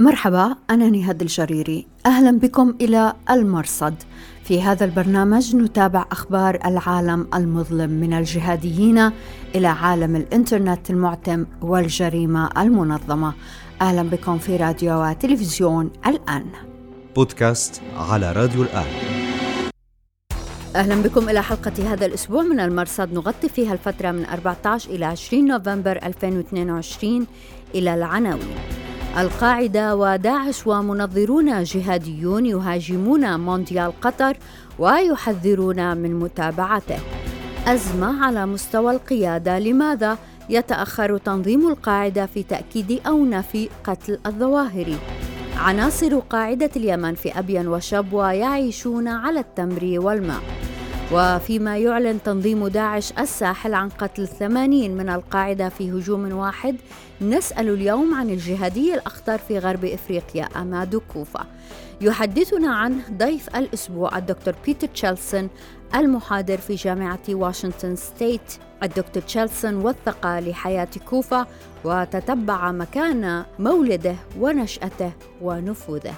مرحبا أنا نهاد الجريري. أهلا بكم إلى المرصد. في هذا البرنامج نتابع أخبار العالم المظلم من الجهاديين إلى عالم الإنترنت المعتم والجريمة المنظمة. أهلا بكم في راديو وتلفزيون الآن. بودكاست على راديو الآن. أهلا بكم إلى حلقة هذا الأسبوع من المرصد. نغطي فيها الفترة من 14 إلى 20 نوفمبر 2022 إلى العناوين. القاعدة وداعش ومنظرون جهاديون يهاجمون مونديال قطر ويحذرون من متابعته. أزمة على مستوى القيادة. لماذا يتأخر تنظيم القاعدة في تأكيد أو نفي قتل الظواهري عناصر قاعدة اليمن في أبين وشبوة يعيشون على التمر والماء. وفيما يعلن تنظيم داعش الساحل عن قتل ثمانين من القاعدة في هجوم واحد نسأل اليوم عن الجهادي الأخطر في غرب إفريقيا أمادو كوفا يحدثنا عنه ضيف الأسبوع الدكتور بيتر تشيلسون المحاضر في جامعة واشنطن ستيت. الدكتور تشيلسون وثق لحياة كوفا وتتبع مكان مولده ونشأته ونفوذه.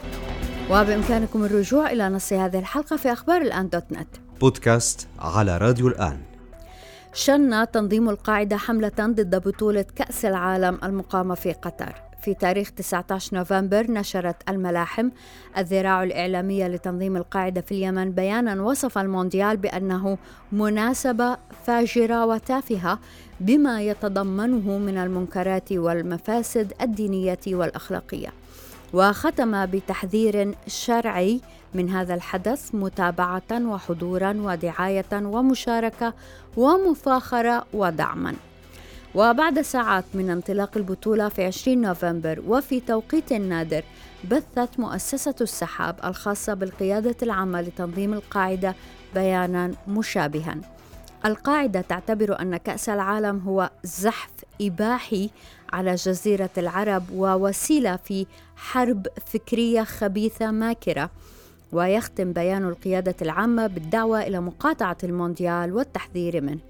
وبإمكانكم الرجوع إلى نص هذه الحلقة في أخبار الآن dot net. بودكاست على راديو الآن. شن تنظيم القاعدة حملة ضد بطولة كأس العالم المقامة في قطر. في تاريخ 19 نوفمبر نشرت الملاحم الذراع الإعلامية لتنظيم القاعدة في اليمن بيانا وصف المونديال بأنه مناسبة فاجرة وتافهة بما يتضمنه من المنكرات والمفاسد الدينية والأخلاقية. وختم بتحذير شرعي من هذا الحدث متابعة وحضورا ودعاية ومشاركة ومفاخرة ودعما. وبعد ساعات من انطلاق البطولة في 20 نوفمبر وفي توقيت نادر بثت مؤسسة السحاب الخاصة بالقيادة العامة لتنظيم القاعدة بيانا مشابها. القاعدة تعتبر أن كأس العالم هو زحف إباحي على جزيرة العرب ووسيلة في حرب فكرية خبيثة ماكرة. ويختم بيان القيادة العامة بالدعوة إلى مقاطعة المونديال والتحذير منه.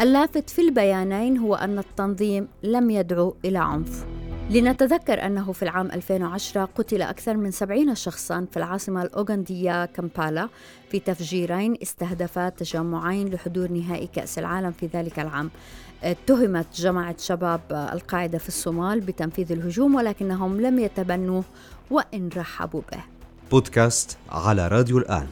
اللافت في البيانين هو أن التنظيم لم يدعو إلى عنف. لنتذكر أنه في العام 2010 قتل أكثر من 70 شخصا في العاصمة الأوغندية كامبالا في تفجيرين استهدفا تجمعين لحضور نهائي كأس العالم في ذلك العام. اتهمت جماعة شباب القاعدة في الصومال بتنفيذ الهجوم ولكنهم لم يتبنوه وإن رحبوا به. بودكاست على راديو الآن.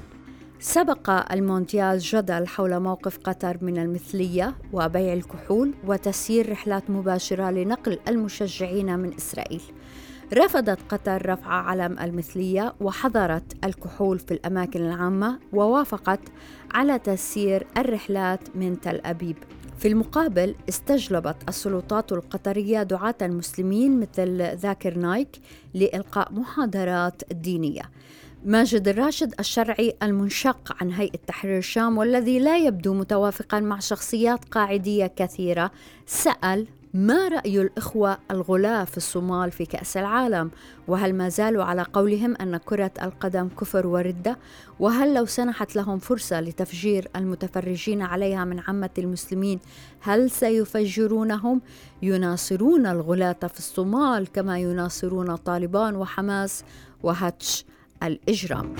سبق المونديال جدل حول موقف قطر من المثلية وبيع الكحول وتسيير رحلات مباشرة لنقل المشجعين من إسرائيل. رفضت قطر رفع علم المثلية وحظرت الكحول في الأماكن العامة ووافقت على تسيير الرحلات من تل أبيب. في المقابل استجلبت السلطات القطرية دعاة مسلمين مثل ذاكر نايك لإلقاء محاضرات دينية. ماجد الراشد الشرعي المنشق عن هيئة تحرير الشام والذي لا يبدو متوافقا مع شخصيات قاعدية كثيرة سأل ما رأي الإخوة الغلاة في الصومال في كأس العالم؟ وهل ما زالوا على قولهم أن كرة القدم كفر وردة؟ وهل لو سنحت لهم فرصة لتفجير المتفرجين عليها من عامة المسلمين هل سيفجرونهم؟ يناصرون الغلاة في الصومال كما يناصرون طالبان وحماس وهتش الإجرام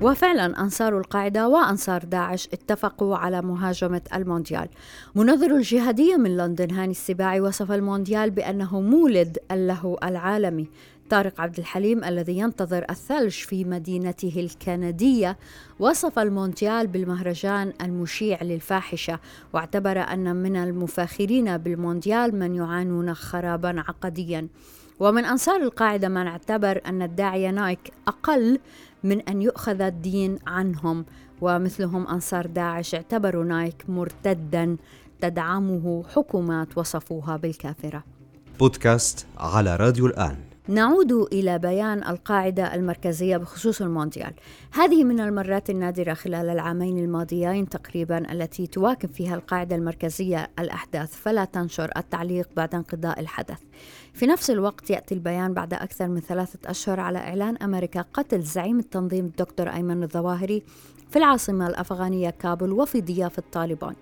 وفعلا أنصار القاعدة وأنصار داعش اتفقوا على مهاجمة المونديال. منظر الجهادية من لندن هاني السباعي وصف المونديال بأنه مولد اللهو العالمي. طارق عبد الحليم الذي ينتظر الثلج في مدينته الكندية وصف المونديال بالمهرجان المشيع للفاحشة واعتبر أن من المفاخرين بالمونديال من يعانون خرابا عقديا. ومن أنصار القاعدة من اعتبر أن الداعية نايك أقل من أن يؤخذ الدين عنهم ومثلهم أنصار داعش اعتبروا نايك مرتدا تدعمه حكومات وصفوها بالكافرة. بودكاست على راديو الآن. نعود إلى بيان القاعدة المركزية بخصوص المونديال. هذه من المرات النادرة خلال العامين الماضيين تقريبا التي تواكب فيها القاعدة المركزية الأحداث فلا تنشر التعليق بعد انقضاء الحدث. في نفس الوقت يأتي البيان بعد أكثر من ثلاثة أشهر على إعلان أمريكا قتل زعيم التنظيم الدكتور أيمن الظواهري في العاصمة الأفغانية كابول وفي ضيافة طالبان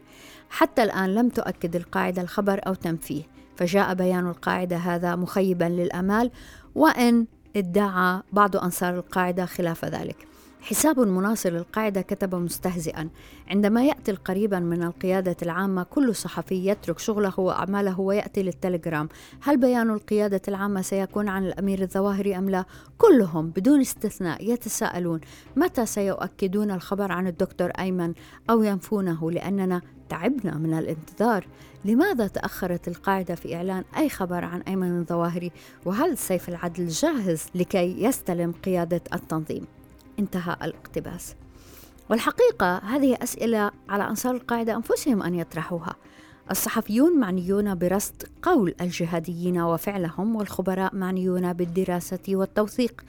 حتى الآن لم تؤكد القاعدة الخبر أو تنفيه. فجاء بيان القاعدة هذا مخيبا للأمال وإن ادعى بعض أنصار القاعدة خلاف ذلك. حساب مناصر للقاعدة كتب مستهزئا. عندما يأتي قريبا من القيادة العامة كل صحفي يترك شغله وأعماله ويأتي للتليجرام. هل بيان القيادة العامة سيكون عن الأمير الظواهري أم لا؟ كلهم بدون استثناء يتساءلون. متى سيؤكدون الخبر عن الدكتور أيمن أو ينفونه لأننا تعبنا من الانتظار؟ لماذا تأخرت القاعدة في إعلان أي خبر عن أيمن الظواهري؟ وهل سيف العدل جاهز لكي يستلم قيادة التنظيم؟ انتهى الاقتباس. والحقيقة هذه أسئلة على أنصار القاعدة أنفسهم أن يطرحوها. الصحفيون معنيون برصد قول الجهاديين وفعلهم والخبراء معنيون بالدراسة والتوثيق.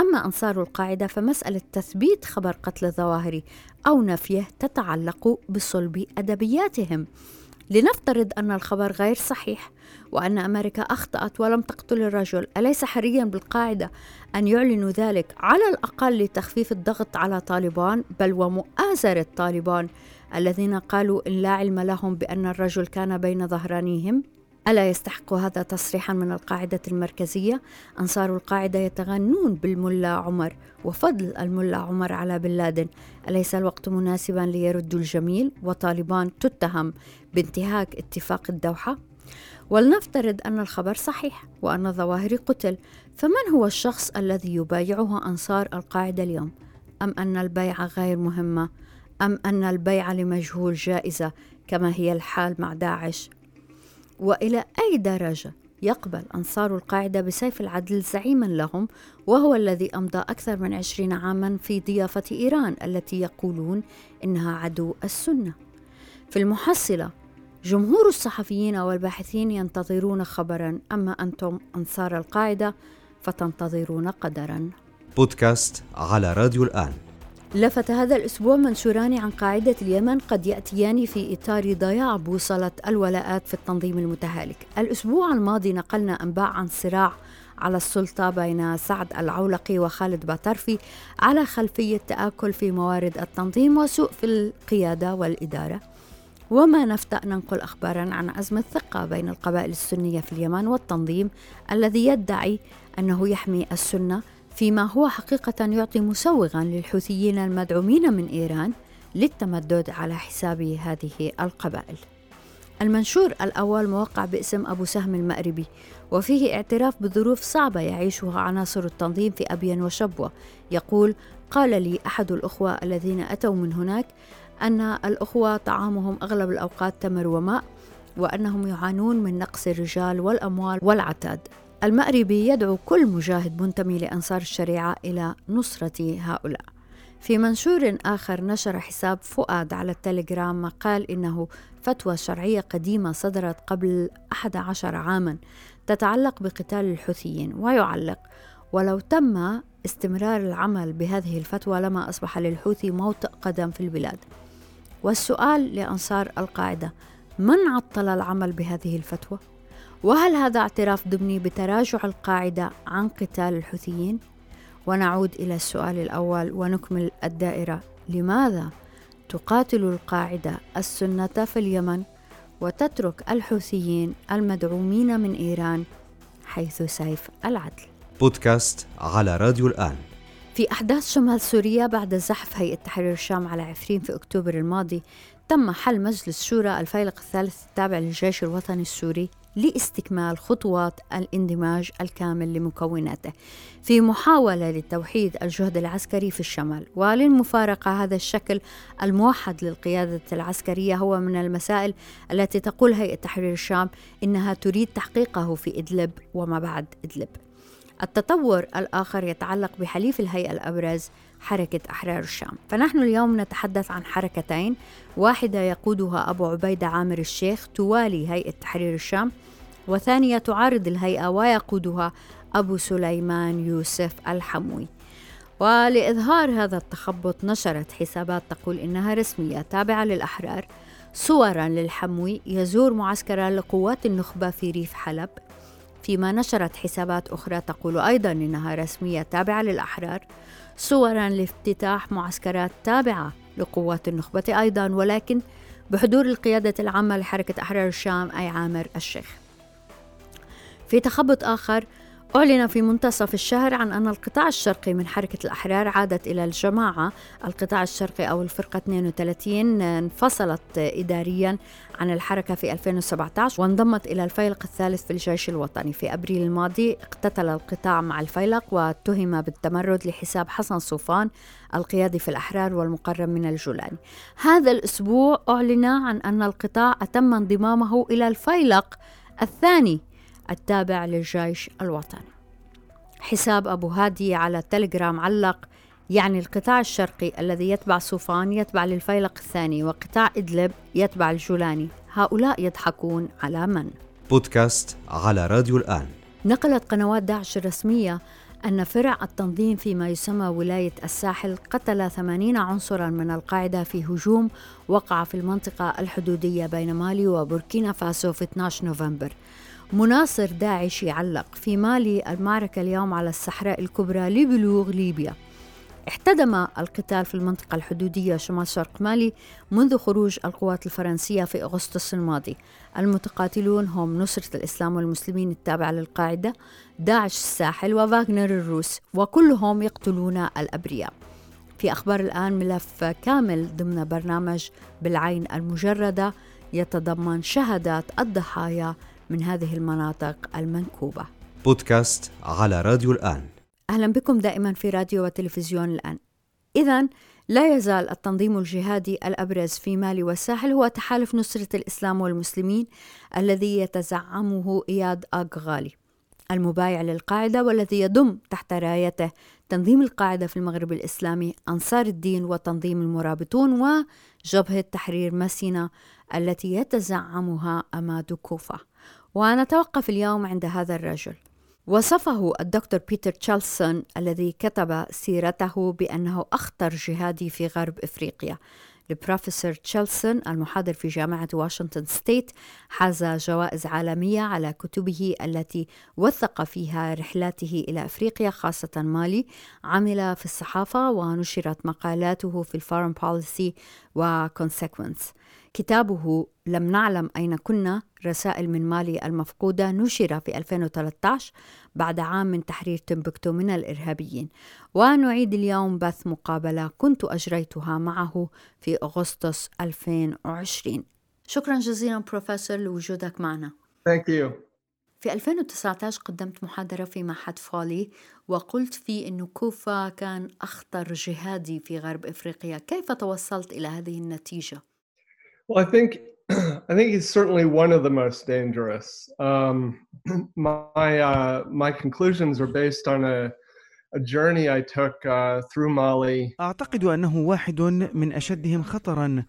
أما أنصار القاعدة فمسألة تثبيت خبر قتل الظواهري أو نفيه تتعلق بصلب أدبياتهم. لنفترض أن الخبر غير صحيح وأن أمريكا أخطأت ولم تقتل الرجل أليس حريا بالقاعدة أن يعلنوا ذلك على الأقل لتخفيف الضغط على طالبان بل ومؤازرة طالبان الذين قالوا إن لا علم لهم بأن الرجل كان بين ظهرانيهم ألا يستحق هذا تصريحا من القاعدة المركزية؟ أنصار القاعدة يتغنون بالملا عمر وفضل الملا عمر على بن لادن أليس الوقت مناسبا ليردوا الجميل وطالبان تتهم بانتهاك اتفاق الدوحة؟ ولنفترض أن الخبر صحيح وأن الظواهر قتل فمن هو الشخص الذي يبايعه أنصار القاعدة اليوم؟ أم أن البيعة غير مهمة؟ أم أن البيعة لمجهول جائزة كما هي الحال مع داعش وإلى أي درجة يقبل أنصار القاعدة بسيف العدل زعيما لهم وهو الذي أمضى أكثر من عشرين عاما في ضيافة إيران التي يقولون إنها عدو السنة في المحصلة جمهور الصحفيين والباحثين ينتظرون خبرا أما أنتم أنصار القاعدة فتنتظرون قدرا. بودكاست على راديو الآن. لفت هذا الأسبوع منشوران عن قاعدة اليمن قد يأتيان في إطار ضياع بوصلة الولاءات في التنظيم المتهالك. الأسبوع الماضي نقلنا أنباء عن صراع على السلطة بين سعد العولقي وخالد باترفي على خلفية تآكل في موارد التنظيم وسوء في القيادة والإدارة. وما نفتأ ننقل أخبارا عن أزمة ثقة بين القبائل السنية في اليمن والتنظيم الذي يدعي أنه يحمي السنة فيما هو حقيقة يعطي مسوغا للحوثيين المدعومين من إيران للتمدد على حساب هذه القبائل. المنشور الأول موقع باسم أبو سهم المأربي وفيه اعتراف بظروف صعبة يعيشها عناصر التنظيم في أبين وشبوة يقول قال لي أحد الأخوة الذين أتوا من هناك أن الأخوة طعامهم أغلب الأوقات تمر وماء وأنهم يعانون من نقص الرجال والأموال والعتاد. المأربي يدعو كل مجاهد منتمي لأنصار الشريعة إلى نصرة هؤلاء. في منشور آخر نشر حساب فؤاد على التليجرام مقال إنه فتوى شرعية قديمة صدرت قبل 11 عاما تتعلق بقتال الحوثيين ويعلق ولو تم استمرار العمل بهذه الفتوى لما أصبح للحوثي موطئ قدم في البلاد والسؤال لأنصار القاعدة من عطل العمل بهذه الفتوى؟ وهل هذا اعتراف ضمني بتراجع القاعدة عن قتال الحوثيين؟ ونعود إلى السؤال الأول ونكمل الدائرة لماذا تقاتل القاعدة السنة في اليمن وتترك الحوثيين المدعومين من إيران حيث سيف العدل بودكاست على راديو الآن في أحداث شمال سوريا بعد زحف هيئة تحرير الشام على عفرين في أكتوبر الماضي تم حل مجلس شورى الفيلق الثالث التابع للجيش الوطني السوري لاستكمال خطوات الاندماج الكامل لمكوناته. في محاولة لتوحيد الجهد العسكري في الشمال وللمفارقة هذا الشكل الموحد للقيادة العسكرية هو من المسائل التي تقول هيئة تحرير الشام إنها تريد تحقيقه في إدلب وما بعد إدلب. التطور الآخر يتعلق بحليف الهيئة الأبرز حركة أحرار الشام. فنحن اليوم نتحدث عن حركتين. واحدة يقودها أبو عبيدة عامر الشيخ توالي هيئة تحرير الشام. وثانية تعارض الهيئة ويقودها أبو سليمان يوسف الحموي. ولإظهار هذا التخبط نشرت حسابات تقول إنها رسمية تابعة للأحرار. صورا للحموي يزور معسكرا لقوات النخبة في ريف حلب. فيما نشرت حسابات أخرى تقول أيضا إنها رسمية تابعة للأحرار صورا لافتتاح معسكرات تابعة لقوات النخبة أيضا ولكن بحضور القيادة العامة لحركة أحرار الشام أي عامر الشيخ. في تخبط آخر أعلن في منتصف الشهر عن أن القطاع الشرقي من حركة الأحرار عادت إلى الجماعة. القطاع الشرقي أو الفرقة 32 انفصلت إداريا عن الحركة في 2017 وانضمت إلى الفيلق الثالث في الجيش الوطني. في أبريل الماضي اقتتل القطاع مع الفيلق واتهم بالتمرد لحساب حسن صوفان القيادي في الأحرار والمقرب من الجولاني هذا الأسبوع أعلن عن أن القطاع أتم انضمامه إلى الفيلق الثاني التابع للجيش الوطني. حساب أبو هادي على التليجرام علق يعني القطاع الشرقي الذي يتبع صوفان يتبع للفيلق الثاني وقطاع إدلب يتبع الجولاني. هؤلاء يضحكون على من؟ بودكاست على راديو الآن. نقلت قنوات داعش الرسمية أن فرع التنظيم فيما يسمى ولاية الساحل قتل 80 عنصرا من القاعدة في هجوم وقع في المنطقة الحدودية بين مالي وبوركينا فاسو في 12 نوفمبر. مناصر داعش يعلق في مالي المعركة اليوم على الصحراء الكبرى لبلوغ ليبيا. احتدم القتال في المنطقة الحدودية شمال شرق مالي منذ خروج القوات الفرنسية في أغسطس الماضي. المتقاتلون هم نصرة الإسلام والمسلمين التابعة للقاعدة داعش الساحل وفاغنر الروس وكلهم يقتلون الأبرياء. في أخبار الآن ملف كامل ضمن برنامج بالعين المجردة يتضمن شهادات الضحايا من هذه المناطق المنكوبة. بودكاست على راديو الآن. أهلا بكم دائما في راديو وتلفزيون الآن. إذا لا يزال التنظيم الجهادي الأبرز في مالي والساحل هو تحالف نصرة الإسلام والمسلمين الذي يتزعمه إياد أغالي المبايع للقاعدة والذي يضم تحت رايته تنظيم القاعدة في المغرب الإسلامي أنصار الدين وتنظيم المرابطون وجبهة تحرير مسينا التي يتزعمها أماد كوفا ونتوقف اليوم عند هذا الرجل. وصفه الدكتور بيتر تشارلسون الذي كتب سيرته بأنه أخطر جهادي في غرب إفريقيا. البروفيسور تشيلسون المحاضر في جامعة واشنطن ستيت حاز جوائز عالمية على كتبه التي وثق فيها رحلاته إلى أفريقيا خاصة مالي. عمل في الصحافة ونشرت مقالاته في ال Foreign Policy و Consequence كتابه لم نعلم أين كنا رسائل من مالي المفقودة نشر في 2013 بعد عام من تحرير تمبكتو من الإرهابيين ونعيد اليوم بث مقابلة كنت أجريتها معه في أغسطس 2020 شكرا جزيلا بروفيسور لوجودك معنا Thank you. في 2019 قدمت محاضرة في معهد فولي وقلت فيه أنه كوفا كان أخطر جهادي في غرب إفريقيا كيف توصلت إلى هذه النتيجة؟ Well, I think I think he's certainly one of the most dangerous. Um, my uh, my conclusions are based on a a journey I took uh, through Mali. أعتقد أنه واحد من أشدهم خطرا.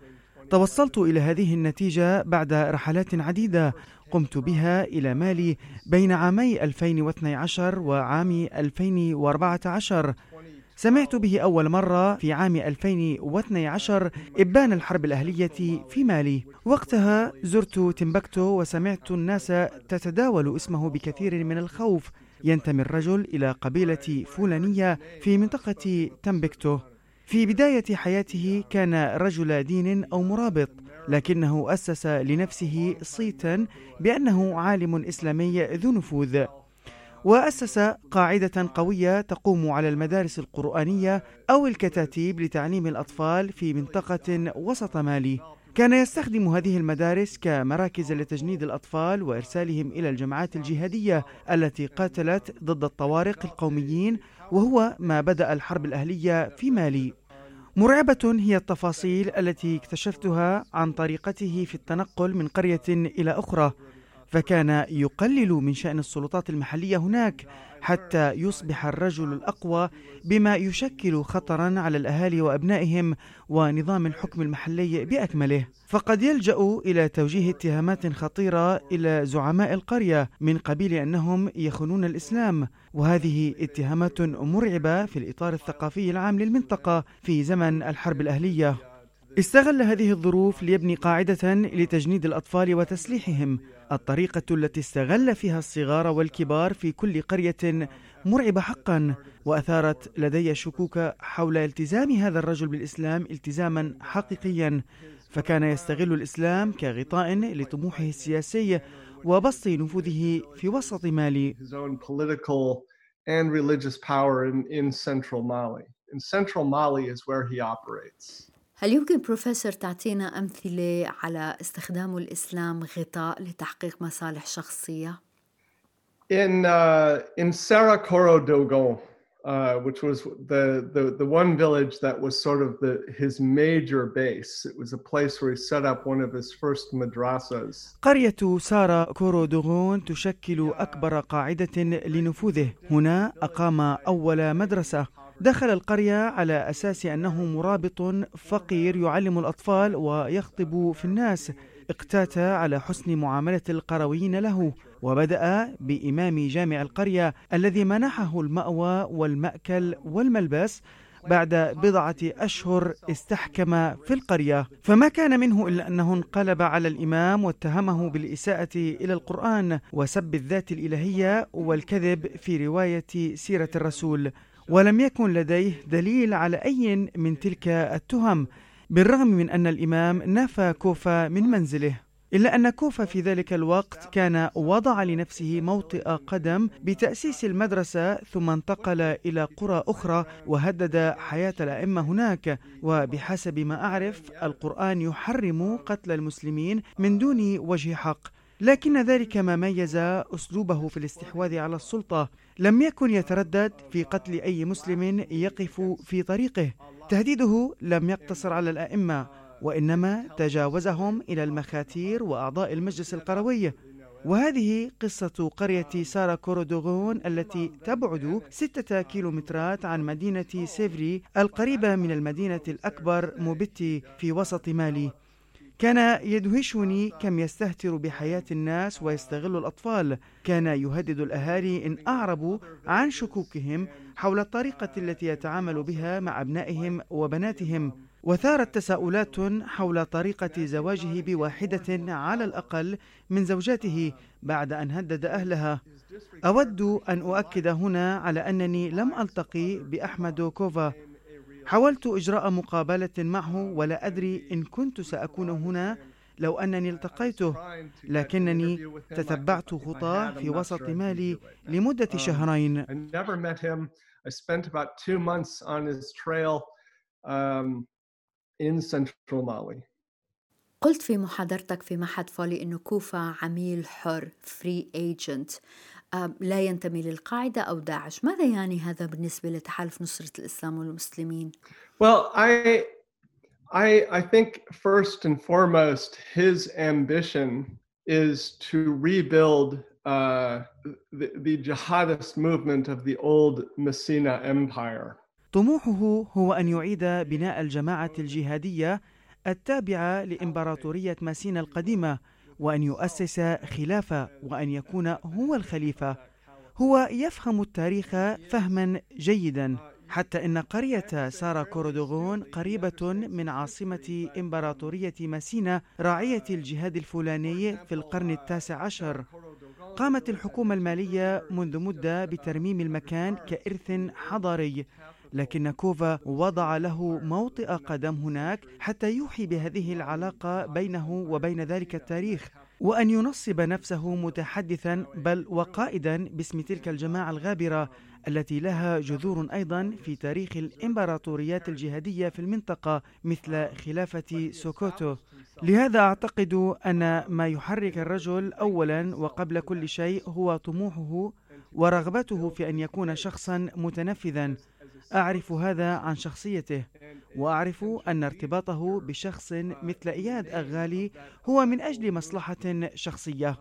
توصلت إلى هذه النتيجة بعد رحلات عديدة قمت بها إلى مالي بين عامي 2012 وعام 2014 سمعت به أول مرة في عام 2012 إبان الحرب الأهلية في مالي. وقتها زرت تمبكتو وسمعت الناس تتداول اسمه بكثير من الخوف. ينتمي الرجل إلى قبيلة فلانية في منطقة تمبكتو في بداية حياته كان رجل دين أو مرابط لكنه أسس لنفسه صيتا بأنه عالم إسلامي ذو نفوذ. وأسس قاعدة قوية تقوم على المدارس القرآنية أو الكتاتيب لتعليم الأطفال في منطقة وسط مالي. كان يستخدم هذه المدارس كمراكز لتجنيد الأطفال وإرسالهم إلى الجماعات الجهادية التي قاتلت ضد الطوارق القوميين وهو ما بدأ الحرب الأهلية في مالي. مرعبة هي التفاصيل التي اكتشفتها عن طريقته في التنقل من قرية إلى أخرى. فكان يقلل من شأن السلطات المحلية هناك حتى يصبح الرجل الأقوى بما يشكل خطرا على الأهالي وأبنائهم ونظام الحكم المحلي بأكمله. فقد يلجأ إلى توجيه اتهامات خطيرة إلى زعماء القرية من قبيل أنهم يخونون الإسلام وهذه اتهامات مرعبة في الإطار الثقافي العام للمنطقة في زمن الحرب الأهلية. استغل هذه الظروف ليبني قاعدة لتجنيد الأطفال وتسليحهم الطريقة التي استغل فيها الصغار والكبار في كل قرية مرعبة حقا وأثارت لدي شكوك حول التزام هذا الرجل بالإسلام التزاما حقيقيا فكان يستغل الإسلام كغطاء لطموحه السياسي وبسط نفوذه في وسط مالي and religious power in, in central Mali. Central Mali is where he operates. هل يمكن بروفيسور تعطينا أمثلة على استخدام الإسلام غطاء لتحقيق مصالح شخصية؟ In, uh, in Sarakoro Dogon, uh, which was the, the, the one village that was sort of the, his major base. It was a place where he set up one of his first madrasas. قرية سارا كورودوغون تشكل أكبر قاعدة لنفوذه هنا أقام أول مدرسة دخل القرية على أساس أنه مرابط فقير يعلم الأطفال ويخطب في الناس. اقتات على حسن معاملة القرويين له وبدأ بإمام جامع القرية الذي منحه المأوى والمأكل والملبس. بعد بضعة أشهر استحكم في القرية. فما كان منه إلا أنه انقلب على الإمام واتهمه بالإساءة إلى القرآن وسب الذات الإلهية والكذب في رواية سيرة الرسول. ولم يكن لديه دليل على أي من تلك التهم بالرغم من أن الإمام نفى كوفا من منزله إلا أن كوفا في ذلك الوقت كان وضع لنفسه موطئ قدم بتأسيس المدرسة ثم انتقل إلى قرى أخرى وهدد حياة الأئمة هناك. وبحسب ما أعرف القرآن يحرم قتل المسلمين من دون وجه حق. لكن ذلك ما ميز أسلوبه في الاستحواذ على السلطة. لم يكن يتردد في قتل أي مسلم يقف في طريقه. تهديده لم يقتصر على الأئمة وإنما تجاوزهم إلى المخاتير وأعضاء المجلس القروي. وهذه قصة قرية سارا كورودوغون التي تبعد ستة كيلومترات عن مدينة سيفري القريبة من المدينة الأكبر موبيتي في وسط مالي. كان يدهشني كم يستهتر بحياة الناس ويستغل الأطفال. كان يهدد الأهالي إن أعربوا عن شكوكهم حول الطريقة التي يتعامل بها مع أبنائهم وبناتهم. وثارت تساؤلات حول طريقة زواجه بواحدة على الأقل من زوجاته بعد أن هدد أهلها. أود أن أؤكد هنا على أنني لم ألتقي بأحمد كوفا. حاولت إجراء مقابلة معه ولا أدري إن كنت سأكون هنا لو أنني التقيته لكنني تتبعت خطاه في وسط مالي لمدة شهرين I never met him. I spent about two months on his trail um, in central Mali. قلت في محاضرتك في معهد فولي أنه كوفا عميل حر free agent لا ينتمي للقاعدة أو داعش ماذا يعني هذا بالنسبة لتحالف نصرة الإسلام والمسلمين؟ Well, I, I, I think first and foremost, his ambition is to rebuild uh, the, the jihadist movement of the old Messina Empire. طموحه هو أن يعيد بناء الجماعة الجهادية التابعة لإمبراطورية ماسينا القديمة وأن يؤسس خلافة وأن يكون هو الخليفة. هو يفهم التاريخ فهما جيدا حتى إن قرية سارا كورودوغون قريبة من عاصمة إمبراطورية ماسينا راعية الجهاد الفلاني في القرن التاسع عشر. قامت الحكومة المالية منذ مدة بترميم المكان كإرث حضاري. لكن كوفا وضع له موطئ قدم هناك حتى يوحي بهذه العلاقة بينه وبين ذلك التاريخ وأن ينصب نفسه متحدثا بل وقائدا باسم تلك الجماعة الغابرة التي لها جذور أيضا في تاريخ الإمبراطوريات الجهادية في المنطقة مثل خلافة سوكوتو. لهذا أعتقد أن ما يحرك الرجل أولا وقبل كل شيء هو طموحه ورغبته في أن يكون شخصا متنفذا أعرف هذا عن شخصيته وأعرف أن ارتباطه بشخص مثل إياد أغالي هو من أجل مصلحة شخصية.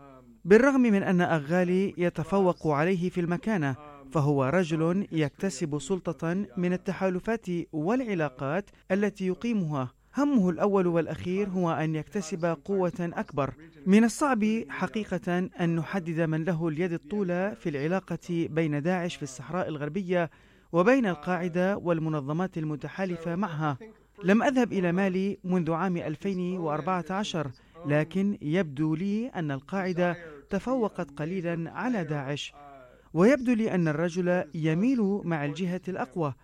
بالرغم من أن أغالي يتفوق عليه في المكانة فهو رجل يكتسب سلطة من التحالفات والعلاقات التي يقيمها. همه الأول والأخير هو أن يكتسب قوة أكبر. من الصعب حقيقة أن نحدد من له اليد الطولى في العلاقة بين داعش في الصحراء الغربية وبين القاعدة والمنظمات المتحالفة معها. لم أذهب إلى مالي منذ عام 2014 لكن يبدو لي أن القاعدة تفوقت قليلا على داعش ويبدو لي أن الرجل يميل مع الجهة الأقوى.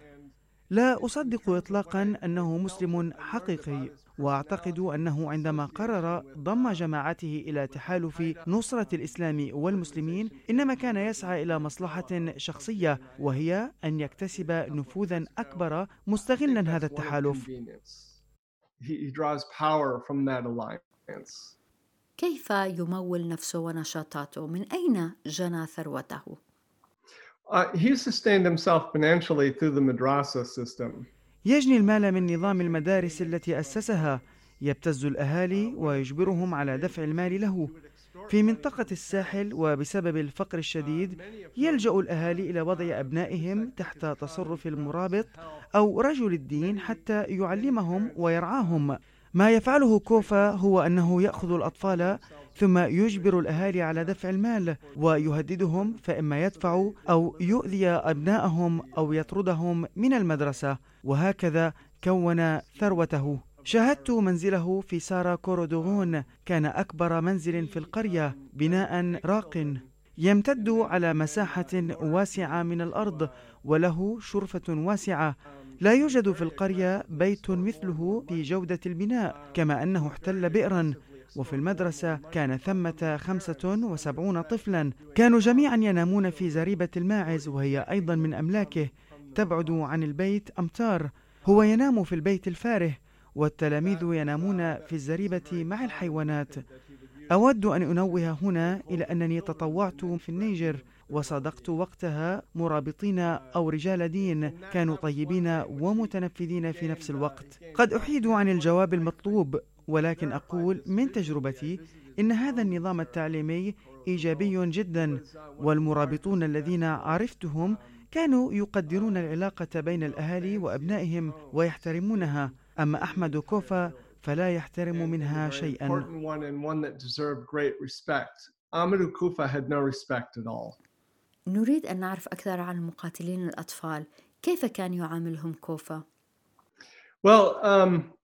لا أصدق إطلاقا أنه مسلم حقيقي. واعتقد أنه عندما قرر ضم جماعته إلى تحالف نصرة الإسلام والمسلمين إنما كان يسعى إلى مصلحة شخصية وهي أن يكتسب نفوذا أكبر مستغلا هذا التحالف كيف يمول نفسه ونشاطاته؟ من أين جنى ثروته؟ Uh, he sustained himself financially through the madrasa system. يجني المال من نظام المدارس التي أسسها. يبتز الأهالي ويجبرهم على دفع المال له. في منطقة الساحل وبسبب الفقر الشديد يلجأ الأهالي إلى وضع أبنائهم تحت تصرف المرابط أو رجل الدين حتى يعلمهم ويرعاهم. ما يفعله كوفا هو أنه يأخذ الأطفال ثم يجبر الأهالي على دفع المال ويهددهم فإما يدفعوا أو يؤذي أبنائهم أو يطردهم من المدرسة. وهكذا كون ثروته. شاهدت منزله في سارا كورودوغون كان أكبر منزل في القرية بناء راق يمتد على مساحة واسعة من الأرض وله شرفة واسعة. لا يوجد في القرية بيت مثله في جودة البناء كما أنه احتل بئرا. وفي المدرسة كان ثمة خمسة وسبعون طفلا. كانوا جميعا ينامون في زريبة الماعز وهي أيضا من أملاكه. تبعد عن البيت أمتار. هو ينام في البيت الفاره والتلاميذ ينامون في الزريبة مع الحيوانات. أود أن أنوه هنا إلى أنني تطوعت في النيجر وصادقت وقتها مرابطين أو رجال دين. كانوا طيبين ومتنفذين في نفس الوقت. قد أحيد عن الجواب المطلوب. ولكن أقول من تجربتي إن هذا النظام التعليمي إيجابي جدا والمرابطون الذين عرفتهم كانوا يقدرون العلاقة بين الأهالي وأبنائهم ويحترمونها أما أحمد كوفا فلا يحترم منها شيئا. نريد أن نعرف أكثر عن المقاتلين الأطفال. كيف كان يعاملهم كوفا؟ Well, um,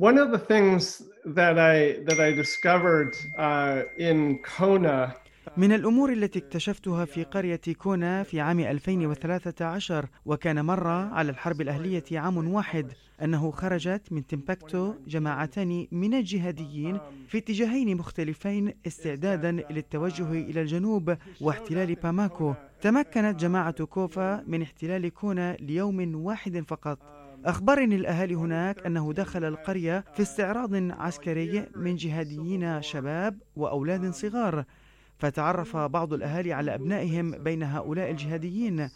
one of the things that I that I discovered uh, in Kona من الأمور التي اكتشفتها في قرية كونا في عام 2013 وكان مر على الحرب الأهلية عام واحد أنه خرجت من تمبكتو جماعتان من الجهاديين في اتجاهين مختلفين استعدادا للتوجه إلى الجنوب واحتلال باماكو. تمكنت جماعة كوفا من احتلال كونا ليوم واحد فقط. أخبرني الأهالي هناك أنه دخل القرية في استعراض عسكري من جهاديين شباب وأولاد صغار فتعرف بعض الأهالي على أبنائهم بين هؤلاء الجهاديين.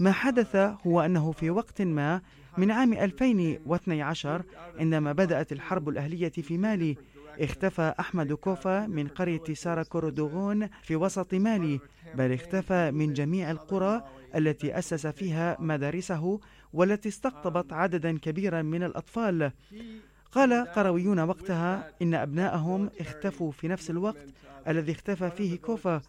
ما حدث هو أنه في وقت ما من عام 2012 عندما بدأت الحرب الأهلية في مالي اختفى أحمد كوفا من قرية سارا كوردوغون في وسط مالي بل اختفى من جميع القرى التي أسس فيها مدارسه والتي استقطبت عددا كبيرا من الأطفال. قال قرويون وقتها إن أبناءهم اختفوا في نفس الوقت الذي اختفى فيه كوفا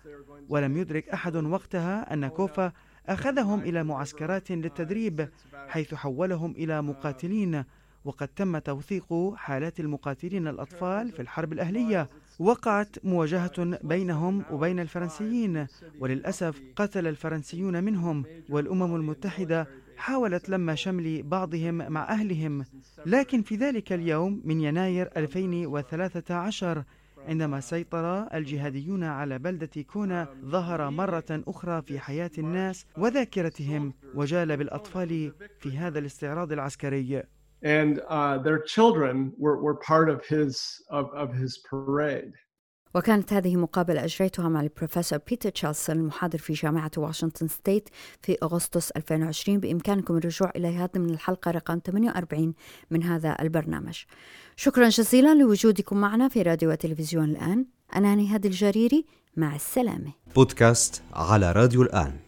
ولم يدرك أحد وقتها أن كوفا أخذهم إلى معسكرات للتدريب حيث حولهم إلى مقاتلين. وقد تم توثيق حالات المقاتلين الأطفال في الحرب الأهلية وقعت مواجهة بينهم وبين الفرنسيين وللأسف قتل الفرنسيون منهم والأمم المتحدة حاولت لم شمل بعضهم مع أهلهم لكن في ذلك اليوم من يناير 2013 عندما سيطر الجهاديون على بلدة كونا ظهر مرة أخرى في حياة الناس وذاكرتهم وجال بالأطفال في هذا الاستعراض العسكري. And uh, their children were, were part of his, of, of his parade. وكانت هذه مقابلة أجريتها مع البروفيسور بيتر تشارلسون المحاضر في جامعة واشنطن ستيت في أغسطس 2020 بإمكانكم الرجوع إليها ضمن الحلقة رقم 48 من هذا البرنامج. شكرا جزيلا لوجودكم معنا في راديو وتلفزيون الآن. أنا نهاد الجريري مع السلامة. بودكاست على راديو الآن.